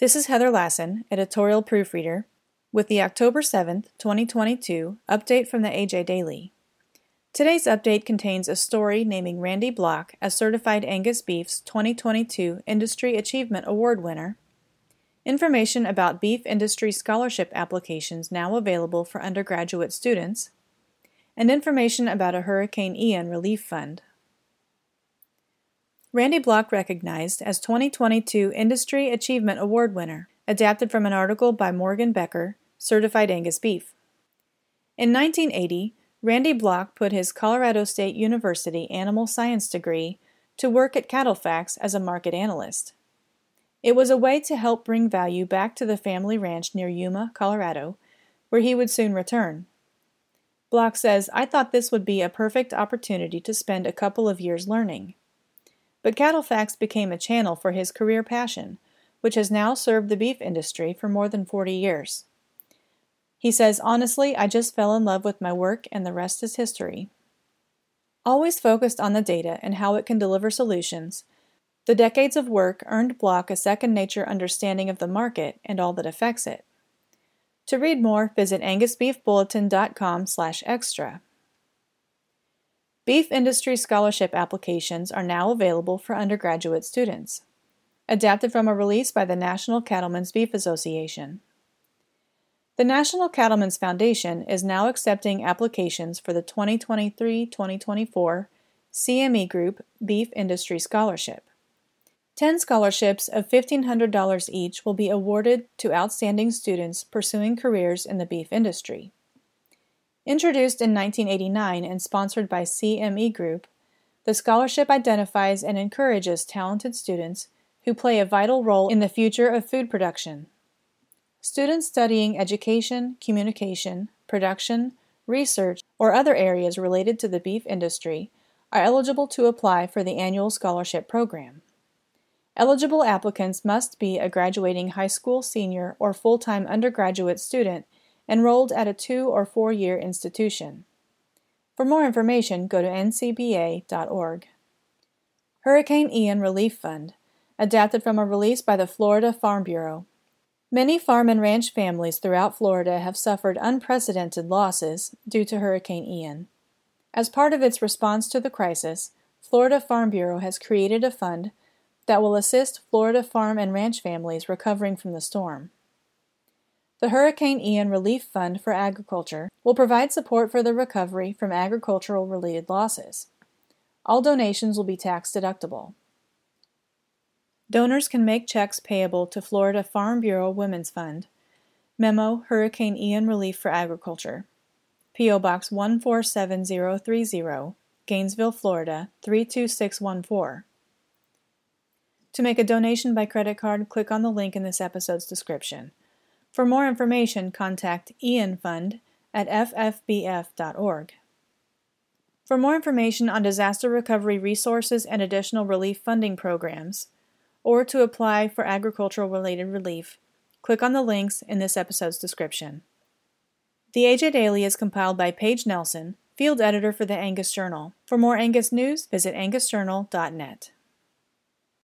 This is Heather Lassen, editorial proofreader, with the October 7th, 2022 update from the AJ Daily. Today's update contains a story naming Randy Block as Certified Angus Beef's 2022 Industry Achievement Award winner, information about beef industry scholarship applications now available for undergraduate students, and information about a Hurricane Ian relief fund. Randy Block recognized as 2022 Industry Achievement Award winner, adapted from an article by Morgan Becker, Certified Angus Beef. In 1980, Randy Block put his Colorado State University animal science degree to work at CattleFax as a market analyst. It was a way to help bring value back to the family ranch near Yuma, Colorado, where he would soon return. Block says, I thought this would be a perfect opportunity to spend a couple of years learning. But CattleFax became a channel for his career passion, which has now served the beef industry for more than 40 years. He says, Honestly, I just fell in love with my work and the rest is history. Always focused on the data and how it can deliver solutions, the decades of work earned Block a second nature understanding of the market and all that affects it. To read more, visit angusbeefbulletin.com/extra. Beef industry scholarship applications are now available for undergraduate students. Adapted from a release by the National Cattlemen's Beef Association. The National Cattlemen's Foundation is now accepting applications for the 2023 2024 CME Group Beef Industry Scholarship. Ten scholarships of $1,500 each will be awarded to outstanding students pursuing careers in the beef industry. Introduced in 1989 and sponsored by CME Group, the scholarship identifies and encourages talented students who play a vital role in the future of food production. Students studying education, communication, production, research, or other areas related to the beef industry are eligible to apply for the annual scholarship program. Eligible applicants must be a graduating high school senior or full time undergraduate student enrolled at a two or four year institution. For more information, go to ncba.org. Hurricane Ian Relief Fund, adapted from a release by the Florida Farm Bureau. Many farm and ranch families throughout Florida have suffered unprecedented losses due to Hurricane Ian. As part of its response to the crisis, Florida Farm Bureau has created a fund that will assist Florida farm and ranch families recovering from the storm. The Hurricane Ian Relief Fund for Agriculture will provide support for the recovery from agricultural related losses. All donations will be tax deductible. Donors can make checks payable to Florida Farm Bureau Women's Fund. Memo Hurricane Ian Relief for Agriculture. P.O. Box 147030, Gainesville, Florida 32614. To make a donation by credit card, click on the link in this episode's description. For more information, contact Ian Fund at ffbf.org. For more information on disaster recovery resources and additional relief funding programs, or to apply for agricultural related relief, click on the links in this episode's description. The AJ Daily is compiled by Paige Nelson, field editor for the Angus Journal. For more Angus news, visit angusjournal.net.